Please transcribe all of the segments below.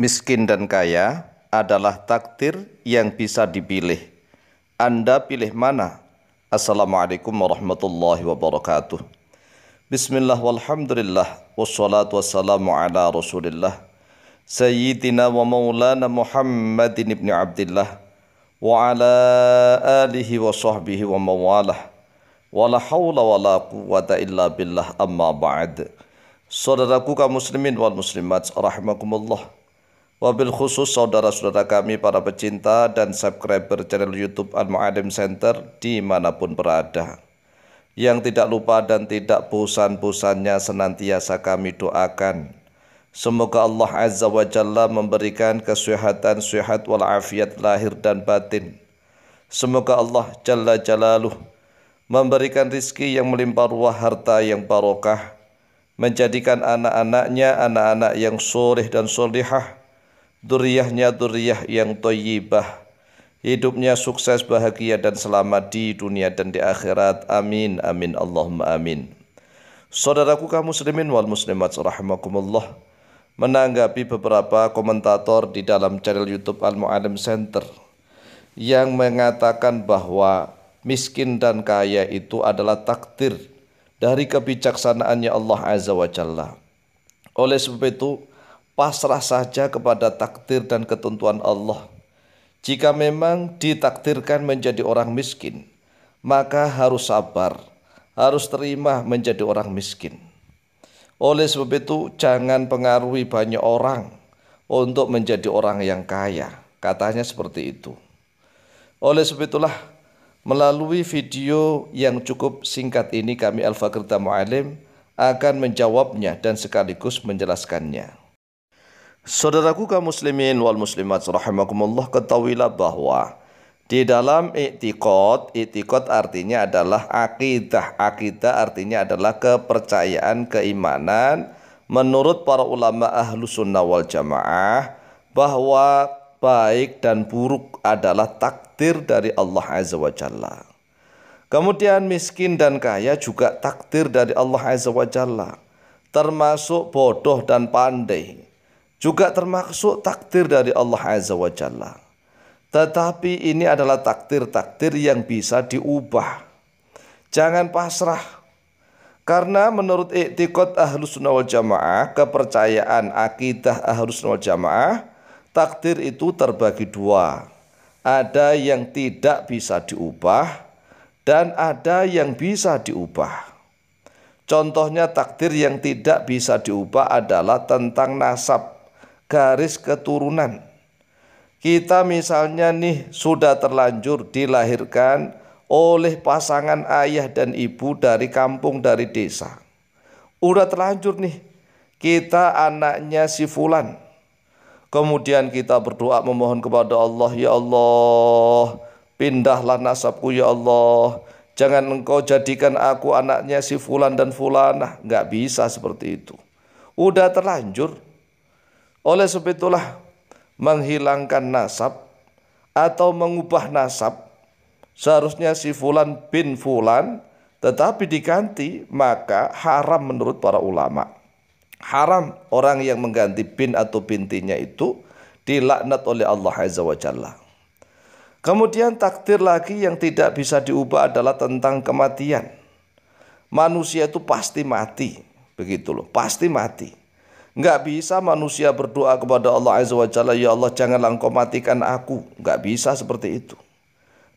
miskin dan kaya adalah takdir yang bisa dipilih. Anda pilih mana? Assalamualaikum warahmatullahi wabarakatuh. Bismillah walhamdulillah wassalatu wassalamu ala rasulillah Sayyidina wa maulana Muhammadin ibn Abdullah wa ala alihi wa sahbihi wa mawalah wa la hawla wa la quwata illa billah amma ba'd Saudaraku kaum muslimin wal muslimat rahimakumullah Wabil khusus saudara-saudara kami para pecinta dan subscriber channel YouTube Al-Mu'alim Center di mana pun berada. Yang tidak lupa dan tidak bosan-bosannya senantiasa kami doakan. Semoga Allah Azza wa Jalla memberikan kesehatan, sehat walafiat lahir dan batin. Semoga Allah Jalla Jalaluh memberikan rizki yang melimpah ruah harta yang barokah, menjadikan anak-anaknya anak-anak yang soleh dan solihah, Duriyahnya duriyah yang toyibah. Hidupnya sukses, bahagia dan selamat di dunia dan di akhirat. Amin, amin, Allahumma amin. Saudaraku kaum muslimin wal muslimat rahimakumullah menanggapi beberapa komentator di dalam channel YouTube Al Mu'alim Center yang mengatakan bahwa miskin dan kaya itu adalah takdir dari kebijaksanaannya Allah Azza wa Jalla. Oleh sebab itu, pasrah saja kepada takdir dan ketentuan Allah. Jika memang ditakdirkan menjadi orang miskin, maka harus sabar, harus terima menjadi orang miskin. Oleh sebab itu, jangan pengaruhi banyak orang untuk menjadi orang yang kaya. Katanya seperti itu. Oleh sebab itulah, melalui video yang cukup singkat ini kami Al-Fakir Mu'alim akan menjawabnya dan sekaligus menjelaskannya. Saudaraku kaum muslimin wal muslimat rahimakumullah ketahuilah bahwa di dalam i'tiqad, i'tiqad artinya adalah akidah. Akidah artinya adalah kepercayaan, keimanan menurut para ulama ahlu sunnah wal jamaah bahwa baik dan buruk adalah takdir dari Allah Azza wa Jalla. Kemudian miskin dan kaya juga takdir dari Allah Azza wa Jalla. Termasuk bodoh dan pandai juga termasuk takdir dari Allah Azza wa Jalla. Tetapi ini adalah takdir-takdir yang bisa diubah. Jangan pasrah. Karena menurut iktikad ahlus sunnah wal jamaah, kepercayaan akidah ahlus sunnah wal jamaah, takdir itu terbagi dua. Ada yang tidak bisa diubah dan ada yang bisa diubah. Contohnya takdir yang tidak bisa diubah adalah tentang nasab garis keturunan. Kita misalnya nih sudah terlanjur dilahirkan oleh pasangan ayah dan ibu dari kampung dari desa. Udah terlanjur nih kita anaknya si fulan. Kemudian kita berdoa memohon kepada Allah, ya Allah, pindahlah nasabku ya Allah. Jangan engkau jadikan aku anaknya si fulan dan fulanah. Nggak bisa seperti itu. Udah terlanjur oleh sebab itulah menghilangkan nasab atau mengubah nasab seharusnya si fulan bin fulan tetapi diganti maka haram menurut para ulama. Haram orang yang mengganti bin atau bintinya itu dilaknat oleh Allah Azza wa Jalla. Kemudian takdir lagi yang tidak bisa diubah adalah tentang kematian. Manusia itu pasti mati, begitu loh, pasti mati. Enggak bisa manusia berdoa kepada Allah Azza wa Jalla, Ya Allah janganlah engkau matikan aku. Enggak bisa seperti itu.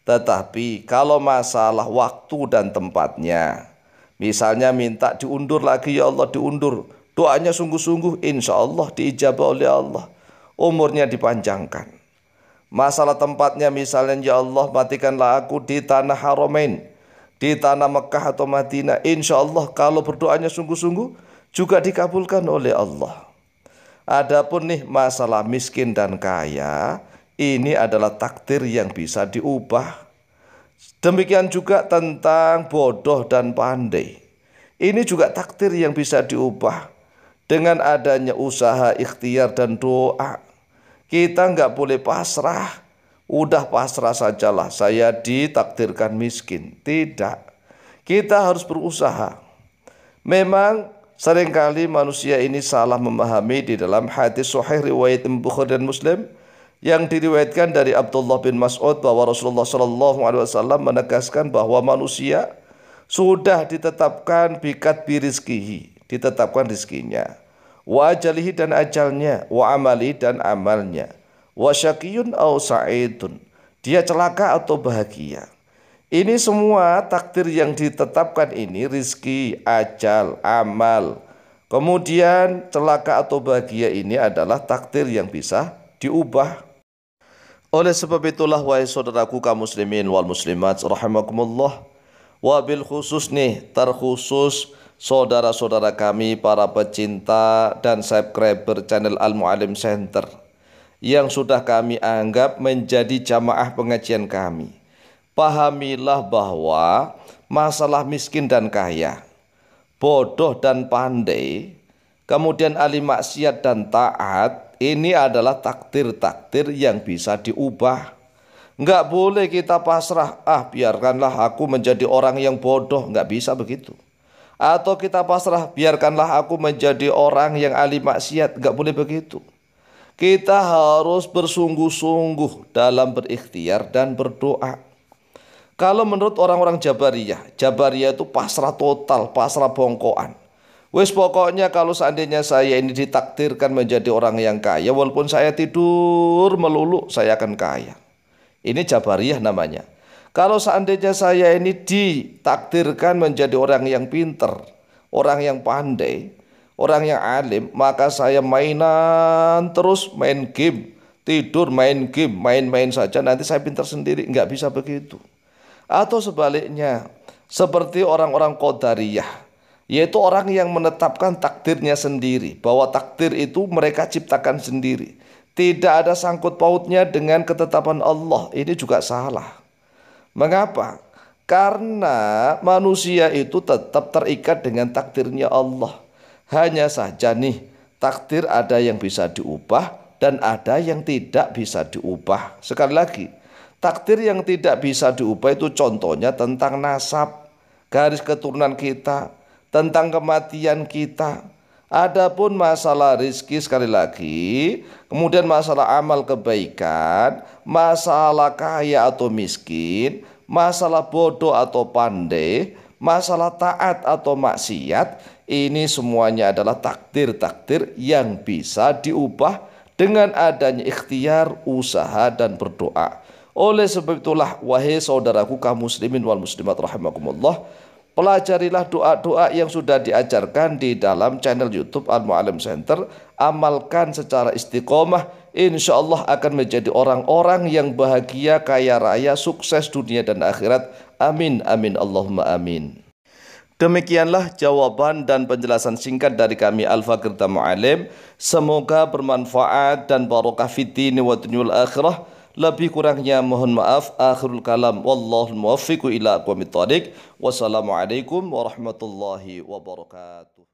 Tetapi kalau masalah waktu dan tempatnya, misalnya minta diundur lagi, Ya Allah diundur. Doanya sungguh-sungguh, insya Allah diijabah oleh Allah. Umurnya dipanjangkan. Masalah tempatnya misalnya, Ya Allah matikanlah aku di tanah Haramain. Di tanah Mekah atau Madinah. Insya Allah kalau berdoanya sungguh-sungguh, juga dikabulkan oleh Allah. Adapun nih masalah miskin dan kaya, ini adalah takdir yang bisa diubah. Demikian juga tentang bodoh dan pandai. Ini juga takdir yang bisa diubah dengan adanya usaha ikhtiar dan doa. Kita nggak boleh pasrah. Udah pasrah sajalah saya ditakdirkan miskin. Tidak. Kita harus berusaha. Memang sering kali manusia ini salah memahami di dalam hadis sahih riwayat Bukhari dan Muslim yang diriwayatkan dari Abdullah bin Mas'ud bahwa Rasulullah Shallallahu Alaihi Wasallam menegaskan bahwa manusia sudah ditetapkan bikat birizkihi, ditetapkan rizkinya, wa ajalihi dan ajalnya, wa amali dan amalnya, wa syakiyun au sa'idun, dia celaka atau bahagia. Ini semua takdir yang ditetapkan ini rizki, ajal, amal. Kemudian celaka atau bahagia ini adalah takdir yang bisa diubah. Oleh sebab itulah wahai saudaraku kaum muslimin wal muslimat rahimakumullah wabil khusus nih terkhusus saudara-saudara kami para pecinta dan subscriber channel Al Mualim Center yang sudah kami anggap menjadi jamaah pengajian kami pahamilah bahwa masalah miskin dan kaya, bodoh dan pandai, kemudian ahli maksiat dan taat, ini adalah takdir-takdir yang bisa diubah. Enggak boleh kita pasrah, ah biarkanlah aku menjadi orang yang bodoh, enggak bisa begitu. Atau kita pasrah, biarkanlah aku menjadi orang yang ahli maksiat, enggak boleh begitu. Kita harus bersungguh-sungguh dalam berikhtiar dan berdoa. Kalau menurut orang-orang Jabariyah, Jabariyah itu pasrah total, pasrah bongkoan. Wes pokoknya kalau seandainya saya ini ditakdirkan menjadi orang yang kaya, walaupun saya tidur melulu, saya akan kaya. Ini Jabariyah namanya. Kalau seandainya saya ini ditakdirkan menjadi orang yang pinter, orang yang pandai, orang yang alim, maka saya mainan terus main game, tidur main game, main-main saja, nanti saya pinter sendiri, nggak bisa begitu. Atau sebaliknya, seperti orang-orang Qadariyah, yaitu orang yang menetapkan takdirnya sendiri, bahwa takdir itu mereka ciptakan sendiri. Tidak ada sangkut pautnya dengan ketetapan Allah. Ini juga salah. Mengapa? Karena manusia itu tetap terikat dengan takdirnya Allah. Hanya saja nih, takdir ada yang bisa diubah dan ada yang tidak bisa diubah. Sekali lagi, Takdir yang tidak bisa diubah itu contohnya tentang nasab, garis keturunan kita, tentang kematian kita. Adapun masalah rizki sekali lagi, kemudian masalah amal kebaikan, masalah kaya atau miskin, masalah bodoh atau pandai, masalah taat atau maksiat, ini semuanya adalah takdir-takdir yang bisa diubah dengan adanya ikhtiar, usaha, dan berdoa. Oleh sebab itulah wahai saudaraku kaum muslimin wal muslimat rahimakumullah Pelajarilah doa-doa yang sudah diajarkan di dalam channel YouTube Al Mualim Center. Amalkan secara istiqomah, insya Allah akan menjadi orang-orang yang bahagia, kaya raya, sukses dunia dan akhirat. Amin, amin, Allahumma amin. Demikianlah jawaban dan penjelasan singkat dari kami Al-Fakir Mu'alim. Semoga bermanfaat dan barokah fitini wa dunyul akhirah. Lebih kurangnya mohon maaf. Akhirul kalam. Wallahu muwaffiqu ila aqwamit thariq. Wassalamualaikum warahmatullahi wabarakatuh.